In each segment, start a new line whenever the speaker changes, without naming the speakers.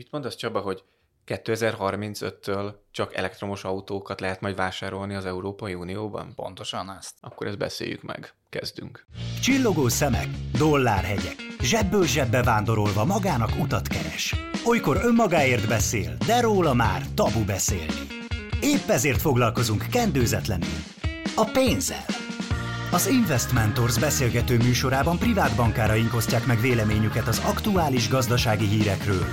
Mit mondasz Csaba, hogy 2035-től csak elektromos autókat lehet majd vásárolni az Európai Unióban?
Pontosan ezt.
Akkor ezt beszéljük meg. Kezdünk.
Csillogó szemek, dollárhegyek, zsebből zsebbe vándorolva magának utat keres. Olykor önmagáért beszél, de róla már tabu beszélni. Épp ezért foglalkozunk kendőzetlenül. A pénzzel. Az Investmentors beszélgető műsorában privát bankáraink osztják meg véleményüket az aktuális gazdasági hírekről,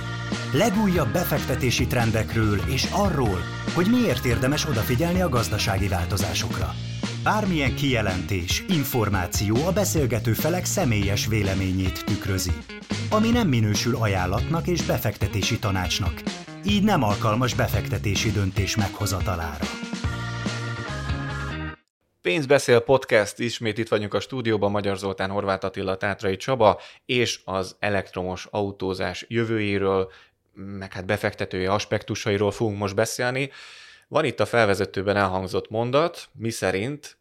legújabb befektetési trendekről és arról, hogy miért érdemes odafigyelni a gazdasági változásokra. Bármilyen kijelentés, információ a beszélgető felek személyes véleményét tükrözi, ami nem minősül ajánlatnak és befektetési tanácsnak, így nem alkalmas befektetési döntés meghozatalára.
Pénzbeszél podcast, ismét itt vagyunk a stúdióban, Magyar Zoltán, Horváth Attila, Tátrai Csaba, és az elektromos autózás jövőjéről, meg hát befektetői aspektusairól fogunk most beszélni. Van itt a felvezetőben elhangzott mondat, mi szerint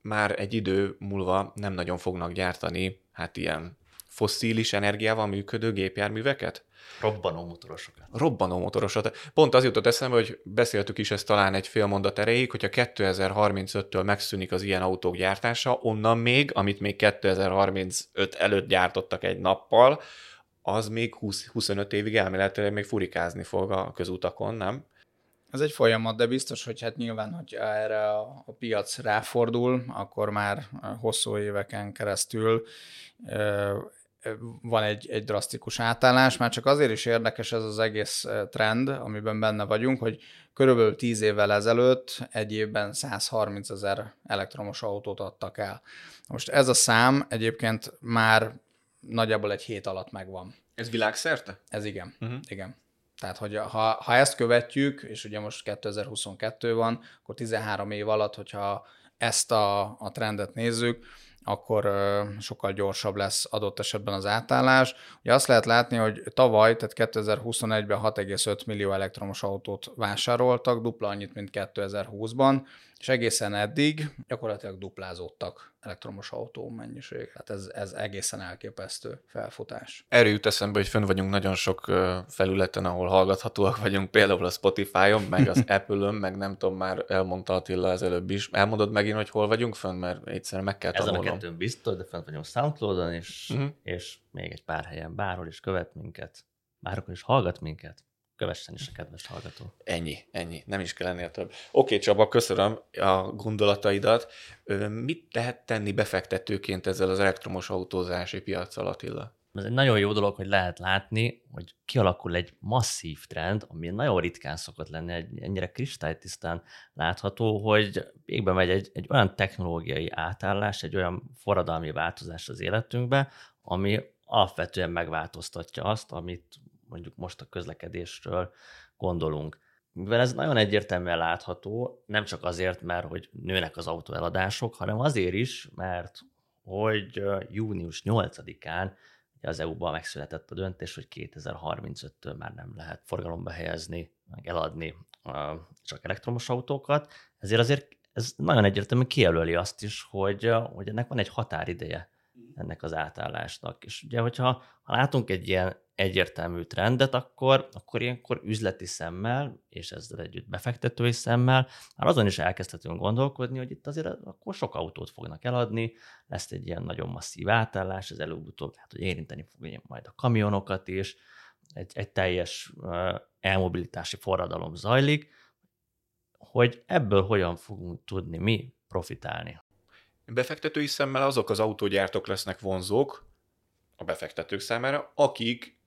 már egy idő múlva nem nagyon fognak gyártani hát ilyen fosszilis energiával működő gépjárműveket?
Robbanó motorosokat.
Robbanó motorosokat. Pont az jutott eszembe, hogy beszéltük is ezt talán egy fél mondat erejéig, hogyha 2035-től megszűnik az ilyen autók gyártása, onnan még, amit még 2035 előtt gyártottak egy nappal, az még 20-25 évig elméletileg még furikázni fog a közutakon, nem?
Ez egy folyamat, de biztos, hogy hát nyilván, hogy erre a, a piac ráfordul, akkor már hosszú éveken keresztül van egy, egy drasztikus átállás, már csak azért is érdekes ez az egész trend, amiben benne vagyunk, hogy körülbelül 10 évvel ezelőtt egy évben 130 ezer elektromos autót adtak el. Most ez a szám egyébként már nagyjából egy hét alatt megvan.
Ez világszerte?
Ez igen, uh-huh. igen. Tehát, hogy ha, ha ezt követjük, és ugye most 2022 van, akkor 13 év alatt, hogyha ezt a, a trendet nézzük, akkor sokkal gyorsabb lesz adott esetben az átállás. Ugye azt lehet látni, hogy tavaly, tehát 2021-ben 6,5 millió elektromos autót vásároltak, dupla annyit, mint 2020-ban, és egészen eddig gyakorlatilag duplázódtak elektromos autó mennyiség. Hát ez, ez egészen elképesztő felfutás.
Erről jut eszembe, hogy fönn vagyunk nagyon sok felületen, ahol hallgathatóak vagyunk, például a Spotify-on, meg az Apple-ön, meg nem tudom, már elmondta Attila az előbb is. Elmondod megint, hogy hol vagyunk fönn, mert egyszerűen meg kell tanulnom.
Ezen a kettőn biztos, de fent vagyunk Soundcloud-on, és, uh-huh. és még egy pár helyen, bárhol is követ minket, bárhol is hallgat minket kövessen is a kedves hallgató.
Ennyi, ennyi, nem is kell ennél több. Oké, Csaba, köszönöm a gondolataidat. Mit lehet tenni befektetőként ezzel az elektromos autózási piacsal, Attila?
Ez egy nagyon jó dolog, hogy lehet látni, hogy kialakul egy masszív trend, ami nagyon ritkán szokott lenni, egy, ennyire kristálytisztán látható, hogy végbe megy egy, egy olyan technológiai átállás, egy olyan forradalmi változás az életünkbe, ami alapvetően megváltoztatja azt, amit mondjuk most a közlekedésről gondolunk. Mivel ez nagyon egyértelműen látható, nem csak azért, mert hogy nőnek az autóeladások, hanem azért is, mert hogy június 8-án az EU-ban megszületett a döntés, hogy 2035-től már nem lehet forgalomba helyezni, meg eladni csak elektromos autókat, ezért azért ez nagyon egyértelműen kijelöli azt is, hogy, hogy ennek van egy határideje ennek az átállásnak. És ugye, hogyha ha látunk egy ilyen egyértelmű trendet, akkor, akkor ilyenkor üzleti szemmel, és ezzel együtt befektetői szemmel, már azon is elkezdhetünk gondolkodni, hogy itt azért akkor sok autót fognak eladni, lesz egy ilyen nagyon masszív átállás, ez előbb-utóbb lehet, hogy érinteni fog majd a kamionokat is, egy, egy teljes elmobilitási forradalom zajlik, hogy ebből hogyan fogunk tudni mi profitálni.
Befektetői szemmel azok az autógyártók lesznek vonzók a befektetők számára, akik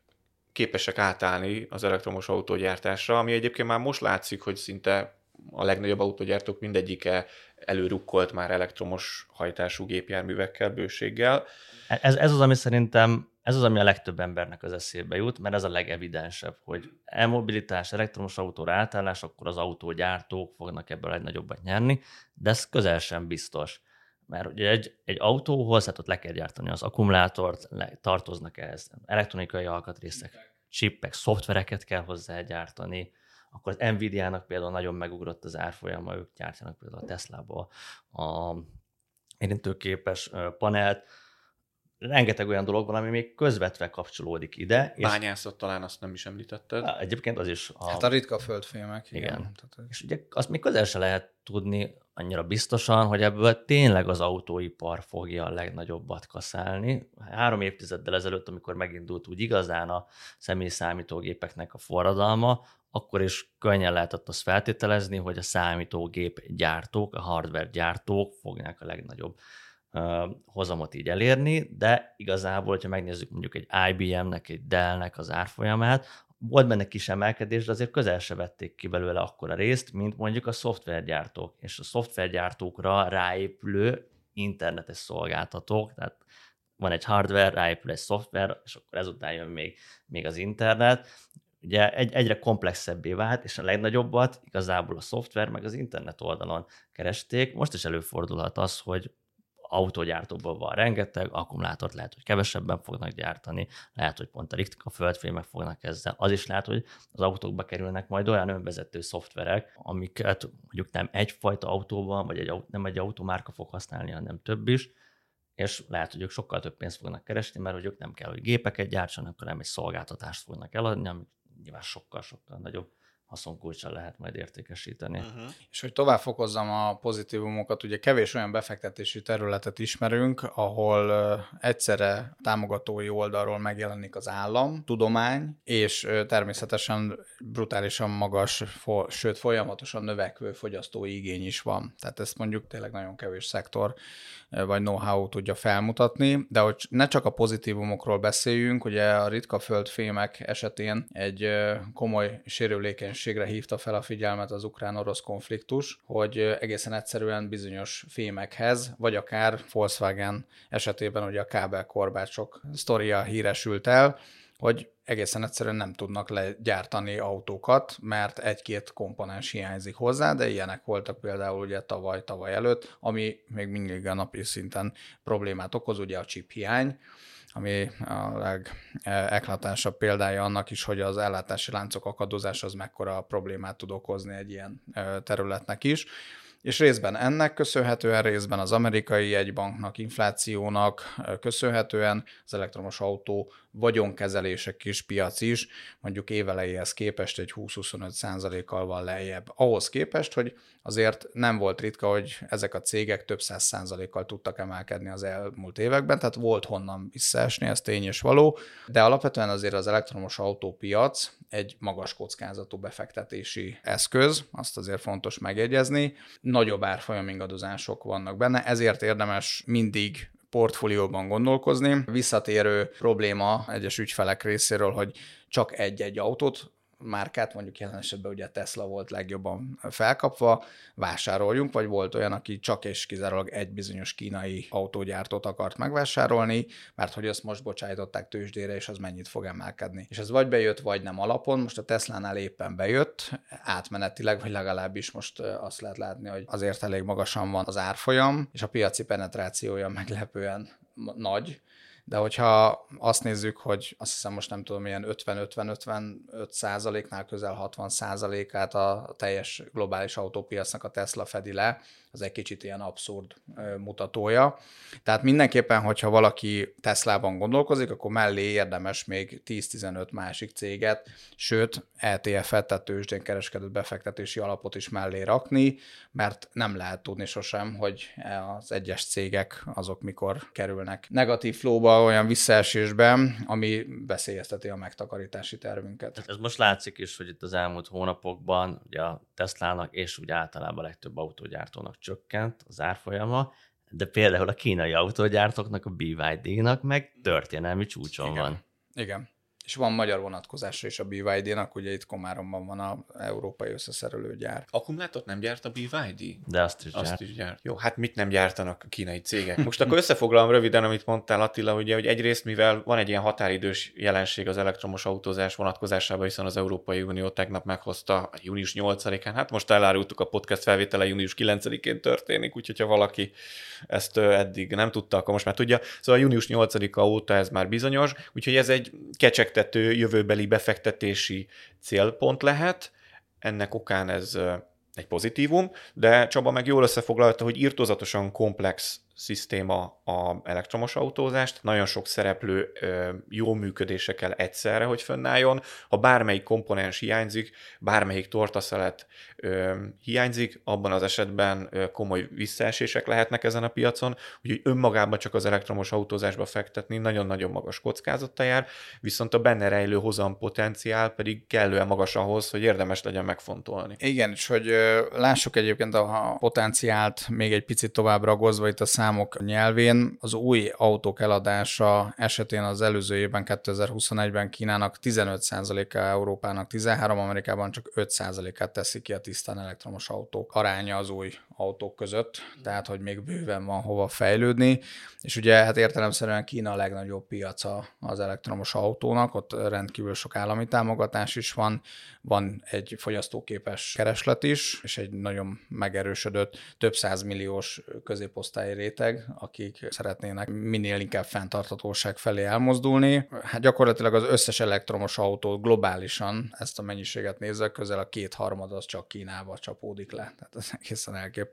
képesek átállni az elektromos autógyártásra, ami egyébként már most látszik, hogy szinte a legnagyobb autógyártók mindegyike előrukkolt már elektromos hajtású gépjárművekkel, bőséggel.
Ez, ez az, ami szerintem, ez az, ami a legtöbb embernek az eszébe jut, mert ez a legevidensebb, hogy e-mobilitás, elektromos autóra átállás, akkor az autógyártók fognak ebből egy nagyobbat nyerni, de ez közel sem biztos. Mert ugye egy, egy autóhoz, hát ott le kell gyártani az akkumulátort, le, tartoznak ehhez elektronikai alkatrészek, chipek, szoftvereket kell hozzá gyártani, akkor az Nvidia-nak például nagyon megugrott az árfolyama, ők gyártanak például a Tesla-ból a érintőképes panelt, rengeteg olyan dolog van, ami még közvetve kapcsolódik ide.
Bányászat talán azt nem is említetted.
És egyébként az is.
A... Hát a ritka földfémek.
Igen. igen. És ugye azt még közel se lehet tudni annyira biztosan, hogy ebből tényleg az autóipar fogja a legnagyobbat kaszálni. Három évtizeddel ezelőtt, amikor megindult úgy igazán a személy számítógépeknek a forradalma, akkor is könnyen lehetett azt feltételezni, hogy a számítógép gyártók, a hardware gyártók fogják a legnagyobb hozamot így elérni, de igazából, hogyha megnézzük mondjuk egy IBM-nek, egy Dell-nek az árfolyamát, volt benne kis emelkedés, de azért közel se vették ki belőle akkora részt, mint mondjuk a szoftvergyártók, és a szoftvergyártókra ráépülő internetes szolgáltatók, tehát van egy hardware, ráépül egy szoftver, és akkor ezután jön még, még az internet. Ugye egy, egyre komplexebbé vált, és a legnagyobbat igazából a szoftver meg az internet oldalon keresték. Most is előfordulhat az, hogy autógyártóból van rengeteg, akkumulátort lehet, hogy kevesebben fognak gyártani, lehet, hogy pont a ritka földfémek fognak ezzel. Az is lehet, hogy az autókba kerülnek majd olyan önvezető szoftverek, amiket mondjuk nem egyfajta autóban, vagy egy, nem egy automárka fog használni, hanem több is, és lehet, hogy ők sokkal több pénzt fognak keresni, mert hogy ők nem kell, hogy gépeket gyártsanak, hanem egy szolgáltatást fognak eladni, ami nyilván sokkal-sokkal nagyobb haszonkulcsal lehet majd értékesíteni. Uh-huh.
És hogy tovább fokozzam a pozitívumokat, ugye kevés olyan befektetési területet ismerünk, ahol egyszerre támogatói oldalról megjelenik az állam, tudomány, és természetesen brutálisan magas, fo- sőt folyamatosan növekvő fogyasztói igény is van. Tehát ezt mondjuk tényleg nagyon kevés szektor vagy know-how tudja felmutatni, de hogy ne csak a pozitívumokról beszéljünk, ugye a ritka földfémek esetén egy komoly sérülékenységre hívta fel a figyelmet az ukrán-orosz konfliktus, hogy egészen egyszerűen bizonyos fémekhez, vagy akár Volkswagen esetében ugye a kábelkorbácsok sztoria híresült el, hogy egészen egyszerűen nem tudnak legyártani autókat, mert egy-két komponens hiányzik hozzá, de ilyenek voltak például ugye tavaly, tavaly előtt, ami még mindig a napi szinten problémát okoz, ugye a chip hiány, ami a legeklatánsabb példája annak is, hogy az ellátási láncok akadozása az mekkora problémát tud okozni egy ilyen területnek is. És részben ennek köszönhetően, részben az amerikai jegybanknak, inflációnak köszönhetően az elektromos autó vagyonkezelése kis piac is, mondjuk évelejéhez képest egy 20-25 százalékkal van lejjebb. Ahhoz képest, hogy azért nem volt ritka, hogy ezek a cégek több száz százalékkal tudtak emelkedni az elmúlt években, tehát volt honnan visszaesni, ez tény és való, de alapvetően azért az elektromos autópiac egy magas kockázatú befektetési eszköz, azt azért fontos megjegyezni. Nagyobb árfolyam ingadozások vannak benne, ezért érdemes mindig portfólióban gondolkozni. Visszatérő probléma egyes ügyfelek részéről, hogy csak egy-egy autót márkát, mondjuk jelen esetben ugye a Tesla volt legjobban felkapva, vásároljunk, vagy volt olyan, aki csak és kizárólag egy bizonyos kínai autógyártót akart megvásárolni, mert hogy azt most bocsájtották tőzsdére, és az mennyit fog emelkedni. És ez vagy bejött, vagy nem alapon, most a Tesla-nál éppen bejött, átmenetileg, vagy legalábbis most azt lehet látni, hogy azért elég magasan van az árfolyam, és a piaci penetrációja meglepően nagy, de hogyha azt nézzük, hogy azt hiszem most nem tudom, ilyen 50-50-55 százaléknál közel 60 százalékát a teljes globális autópiacnak a Tesla fedi le, az egy kicsit ilyen abszurd mutatója. Tehát mindenképpen, hogyha valaki Teslában gondolkozik, akkor mellé érdemes még 10-15 másik céget, sőt, ETF-et, tehát tőzsdén kereskedett befektetési alapot is mellé rakni, mert nem lehet tudni sosem, hogy az egyes cégek azok mikor kerülnek negatív flóba, olyan visszaesésben, ami veszélyezteti a megtakarítási tervünket.
Ez most látszik is, hogy itt az elmúlt hónapokban ugye a Teslának és úgy általában a legtöbb autógyártónak csökkent az árfolyama, de például a kínai autógyártóknak, a BYD-nak meg történelmi csúcson
Igen.
van.
Igen és van magyar vonatkozása is a BYD-nak, ugye itt Komáromban van a európai összeszerelőgyár.
Akkumulátort nem gyárt a BYD?
De azt is
azt
gyárt.
is gyárt. Jó, hát mit nem gyártanak a kínai cégek? Most akkor összefoglalom röviden, amit mondtál Attila, ugye, hogy egyrészt, mivel van egy ilyen határidős jelenség az elektromos autózás vonatkozásában, hiszen az Európai Unió tegnap meghozta június 8-án, hát most elárultuk a podcast felvétele június 9-én történik, úgyhogy ha valaki ezt eddig nem tudta, akkor most már tudja. Szóval június 8-a óta ez már bizonyos, úgyhogy ez egy kecsek befektető jövőbeli befektetési célpont lehet, ennek okán ez egy pozitívum, de Csaba meg jól összefoglalta, hogy írtózatosan komplex szisztéma a elektromos autózást, nagyon sok szereplő jó működése kell egyszerre, hogy fönnálljon. Ha bármelyik komponens hiányzik, bármelyik tortaszelet hiányzik, abban az esetben komoly visszaesések lehetnek ezen a piacon, úgyhogy önmagában csak az elektromos autózásba fektetni nagyon-nagyon magas kockázattal jár, viszont a benne rejlő hozam potenciál pedig kellően magas ahhoz, hogy érdemes legyen megfontolni.
Igen, és hogy lássuk egyébként a potenciált még egy picit tovább ragozva itt a számok nyelvén, az új autók eladása esetén az előző évben, 2021-ben Kínának 15%-a, Európának 13, Amerikában csak 5%-át teszi ki a tisztán elektromos autók aránya az új autók között, tehát hogy még bőven van hova fejlődni, és ugye hát értelemszerűen Kína a legnagyobb piaca az elektromos autónak, ott rendkívül sok állami támogatás is van, van egy fogyasztóképes kereslet is, és egy nagyon megerősödött több százmilliós középosztályi réteg, akik szeretnének minél inkább fenntartatóság felé elmozdulni. Hát gyakorlatilag az összes elektromos autó globálisan ezt a mennyiséget nézve, közel a kétharmad az csak Kínába csapódik le. Tehát ez egészen elképesztő.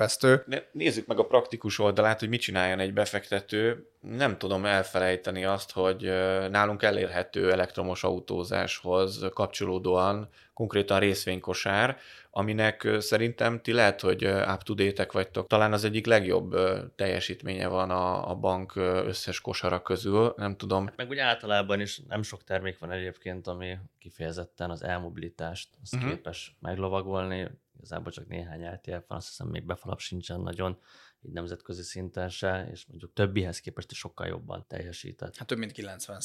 De nézzük meg a praktikus oldalát, hogy mit csináljon egy befektető. Nem tudom elfelejteni azt, hogy nálunk elérhető elektromos autózáshoz kapcsolódóan konkrétan részvénykosár, aminek szerintem ti lehet, hogy up-to-date vagytok. Talán az egyik legjobb teljesítménye van a, a bank összes kosara közül, nem tudom.
Meg úgy általában is nem sok termék van egyébként, ami kifejezetten az elmobilitást az uh-huh. képes meglovagolni. Igazából csak néhány ETF van, azt hiszem még befalap sincsen nagyon így nemzetközi szinten se, és mondjuk többihez képest is sokkal jobban teljesített.
Hát több mint 90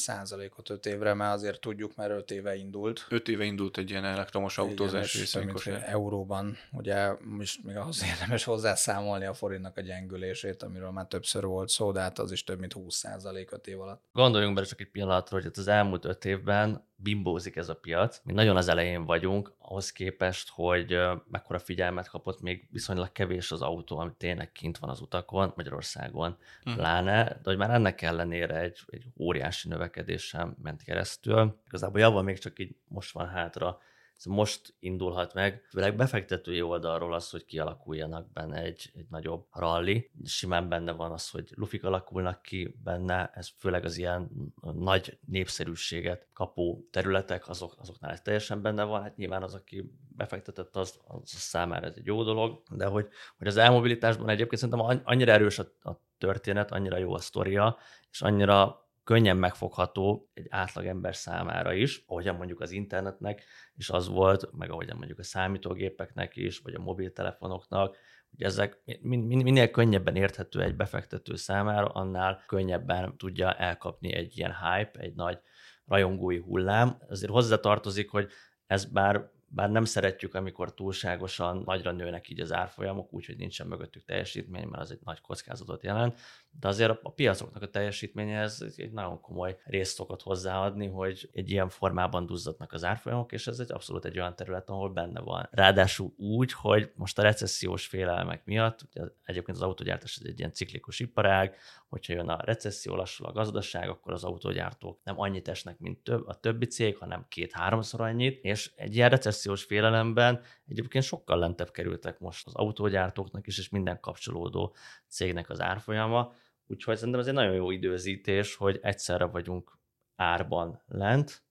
ot 5 évre, mert azért tudjuk, mert 5 éve indult.
5 éve indult egy ilyen elektromos autózás
részvénykos. Euróban, ugye most még ahhoz érdemes hozzászámolni a forintnak a gyengülését, amiről már többször volt szó, de hát az is több mint 20 5 év alatt.
Gondoljunk bele csak egy pillanatra, hogy az elmúlt 5 évben bimbózik ez a piac. Mi nagyon az elején vagyunk, ahhoz képest, hogy mekkora figyelmet kapott, még viszonylag kevés az autó, ami tényleg kint van az utakon, Magyarországon hm. pláne, de hogy már ennek ellenére egy, egy óriási növekedéssel ment keresztül. Igazából javval még csak így most van hátra ez most indulhat meg, főleg befektetői oldalról az, hogy kialakuljanak benne egy, egy nagyobb ralli. Simán benne van az, hogy lufik alakulnak ki benne, ez főleg az ilyen nagy népszerűséget kapó területek, azok, azoknál ez teljesen benne van. Hát nyilván az, aki befektetett, az, az számára ez egy jó dolog, de hogy, hogy az elmobilitásban egyébként szerintem annyira erős a, a történet, annyira jó a sztoria, és annyira könnyen megfogható egy átlagember számára is, ahogyan mondjuk az internetnek és az volt, meg ahogyan mondjuk a számítógépeknek is, vagy a mobiltelefonoknak, hogy ezek min- min- minél könnyebben érthető egy befektető számára, annál könnyebben tudja elkapni egy ilyen hype, egy nagy rajongói hullám. Azért hozzá tartozik, hogy ez bár bár nem szeretjük, amikor túlságosan nagyra nőnek így az árfolyamok, úgyhogy nincsen mögöttük teljesítmény, mert az egy nagy kockázatot jelent, de azért a piacoknak a teljesítménye ez egy nagyon komoly részt szokott hozzáadni, hogy egy ilyen formában duzzadnak az árfolyamok, és ez egy abszolút egy olyan terület, ahol benne van. Ráadásul úgy, hogy most a recessziós félelmek miatt, ugye egyébként az autógyártás egy ilyen ciklikus iparág, hogyha jön a recesszió, lassul a gazdaság, akkor az autógyártók nem annyit esnek, mint több, a többi cég, hanem két-háromszor annyit, és egy ilyen recessziós félelemben egyébként sokkal lentebb kerültek most az autógyártóknak is, és minden kapcsolódó cégnek az árfolyama, úgyhogy szerintem ez egy nagyon jó időzítés, hogy egyszerre vagyunk árban lent,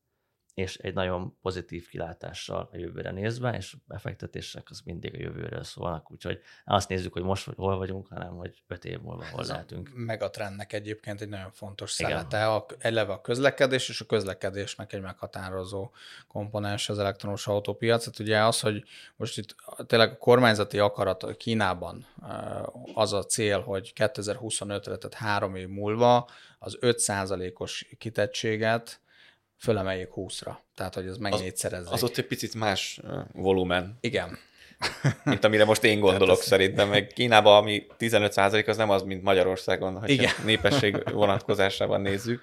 és egy nagyon pozitív kilátással a jövőre nézve, és befektetések az mindig a jövőről szólnak, úgyhogy azt nézzük, hogy most hol vagyunk, hanem hogy öt év múlva hol Ez lehetünk.
A trendnek egyébként egy nagyon fontos szelete, a, eleve a közlekedés, és a közlekedésnek egy meghatározó komponens az elektromos autópiac. Hát ugye az, hogy most itt tényleg a kormányzati akarat Kínában az a cél, hogy 2025-re, tehát három év múlva az 5%-os kitettséget fölemeljék 20-ra. Tehát, hogy ez megnégyszerezzék.
Az, az ott egy picit más volumen.
Igen.
mint amire most én gondolok szerintem. Meg Kínában, ami 15 az nem az, mint Magyarországon, ha Igen. népesség vonatkozásában nézzük.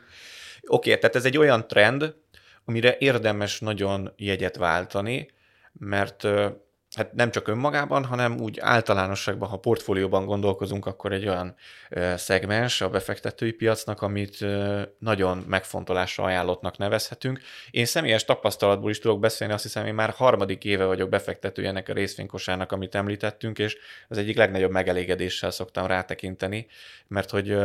Oké, okay, tehát ez egy olyan trend, amire érdemes nagyon jegyet váltani, mert hát nem csak önmagában, hanem úgy általánosságban, ha portfólióban gondolkozunk, akkor egy olyan szegmens a befektetői piacnak, amit nagyon megfontolásra ajánlottnak nevezhetünk. Én személyes tapasztalatból is tudok beszélni, azt hiszem, én már harmadik éve vagyok befektetője ennek a részvénykosárnak, amit említettünk, és az egyik legnagyobb megelégedéssel szoktam rátekinteni, mert hogy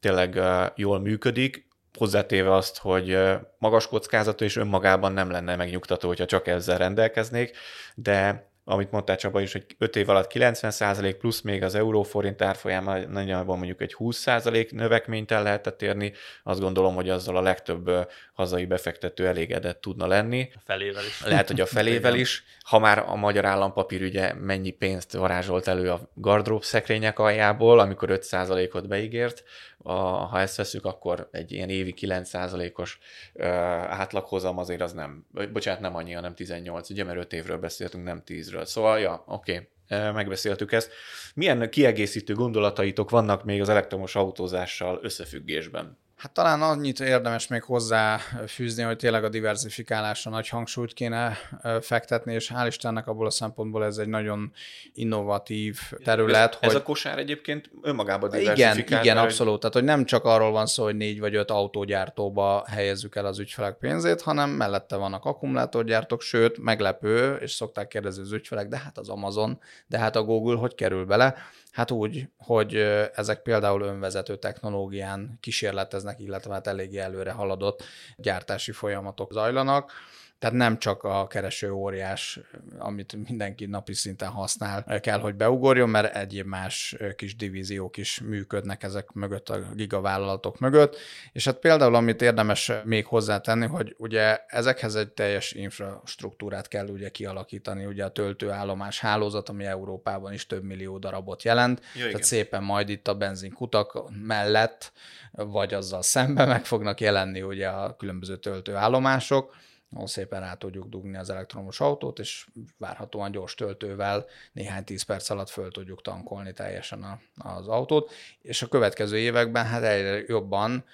tényleg jól működik, hozzátéve azt, hogy magas kockázatú és önmagában nem lenne megnyugtató, hogyha csak ezzel rendelkeznék, de amit mondtál Csaba is, hogy 5 év alatt 90% plusz még az euróforint árfolyamán nagyjából mondjuk egy 20% növekményt el lehetett érni, azt gondolom, hogy azzal a legtöbb hazai befektető elégedett tudna lenni.
A felével is.
Lehet, hogy a felével is. Ha már a magyar állampapír ugye mennyi pénzt varázsolt elő a gardrób szekrények aljából, amikor 5%-ot beígért, a, ha ezt veszük, akkor egy ilyen évi 9%-os uh, átlaghozam azért az nem, bocsánat, nem annyi, hanem 18, ugye, mert 5 évről beszéltünk, nem 10-ről. Szóval, ja, oké, okay, megbeszéltük ezt. Milyen kiegészítő gondolataitok vannak még az elektromos autózással összefüggésben?
Hát talán annyit érdemes még hozzáfűzni, hogy tényleg a diversifikálásra nagy hangsúlyt kéne fektetni, és hál' Istennek abból a szempontból ez egy nagyon innovatív terület.
Ez, hogy... ez a kosár egyébként önmagában diversifikál.
Igen, igen, abszolút. Tehát, hogy nem csak arról van szó, hogy négy vagy öt autógyártóba helyezzük el az ügyfelek pénzét, hanem mellette vannak akkumulátorgyártók, sőt, meglepő, és szokták kérdezni az ügyfelek, de hát az Amazon, de hát a Google hogy kerül bele? Hát úgy, hogy ezek például önvezető technológián kísérleteznek, illetve hát eléggé előre haladott gyártási folyamatok zajlanak. Tehát nem csak a kereső óriás, amit mindenki napi szinten használ, kell, hogy beugorjon, mert egyéb más kis divíziók is működnek ezek mögött, a gigavállalatok mögött. És hát például, amit érdemes még hozzátenni, hogy ugye ezekhez egy teljes infrastruktúrát kell ugye kialakítani, ugye a töltőállomás hálózat, ami Európában is több millió darabot jelent, ja, tehát igen. szépen majd itt a benzinkutak mellett, vagy azzal szemben meg fognak jelenni ugye a különböző töltőállomások, ahol szépen rá tudjuk dugni az elektromos autót, és várhatóan gyors töltővel néhány tíz perc alatt föl tudjuk tankolni teljesen a, az autót, és a következő években hát egyre jobban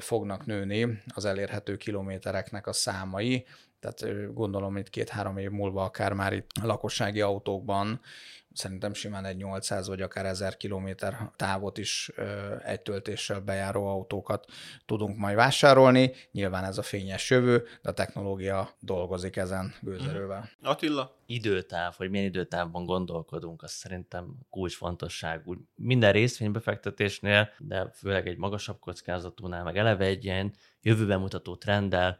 fognak nőni az elérhető kilométereknek a számai, tehát gondolom itt két-három év múlva akár már itt lakossági autókban szerintem simán egy 800 vagy akár 1000 kilométer távot is egy töltéssel bejáró autókat tudunk majd vásárolni. Nyilván ez a fényes jövő, de a technológia dolgozik ezen gőzerővel.
Mhm. Attila?
Időtáv, hogy milyen időtávban gondolkodunk, az szerintem kulcsfontosságú. Minden részvénybefektetésnél, de főleg egy magasabb kockázatúnál, meg eleve egy ilyen jövőben mutató trenddel,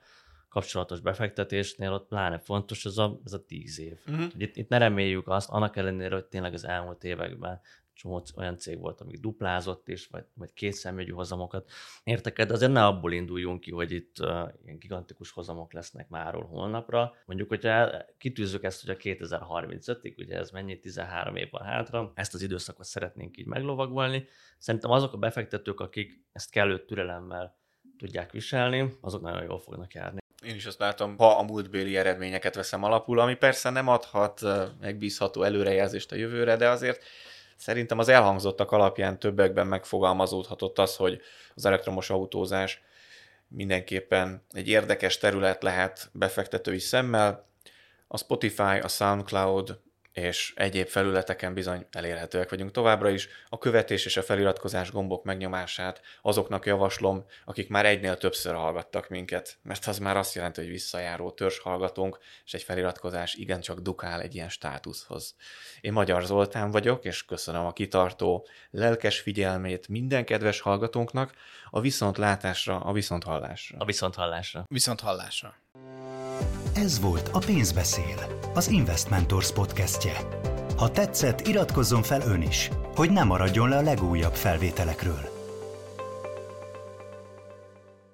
kapcsolatos befektetésnél ott pláne fontos ez a, ez a tíz év. Uh-huh. Itt, itt ne reméljük azt, annak ellenére, hogy tényleg az elmúlt években csomó olyan cég volt, amik duplázott is, vagy, vagy két szemjegyű hozamokat értek el, de azért ne abból induljunk ki, hogy itt uh, ilyen gigantikus hozamok lesznek máról holnapra. Mondjuk, hogyha kitűzzük ezt, hogy a 2035-ig, ugye ez mennyi, 13 év van hátra, ezt az időszakot szeretnénk így meglovagolni. Szerintem azok a befektetők, akik ezt kellő türelemmel tudják viselni, azok nagyon jól fognak járni.
Én is azt látom, ha a múltbéli eredményeket veszem alapul, ami persze nem adhat megbízható előrejelzést a jövőre, de azért szerintem az elhangzottak alapján többekben megfogalmazódhatott az, hogy az elektromos autózás mindenképpen egy érdekes terület lehet befektetői szemmel. A Spotify, a SoundCloud és egyéb felületeken bizony elérhetőek vagyunk továbbra is. A követés és a feliratkozás gombok megnyomását azoknak javaslom, akik már egynél többször hallgattak minket, mert az már azt jelenti, hogy visszajáró törzs hallgatónk, és egy feliratkozás igencsak dukál egy ilyen státuszhoz. Én Magyar Zoltán vagyok, és köszönöm a kitartó, lelkes figyelmét minden kedves hallgatónknak, a viszontlátásra, a viszonthallásra.
A viszonthallásra.
Viszonthallásra.
Ez volt a Pénzbeszél, az Investmentors podcastje. Ha tetszett, iratkozzon fel ön is, hogy ne maradjon le a legújabb felvételekről.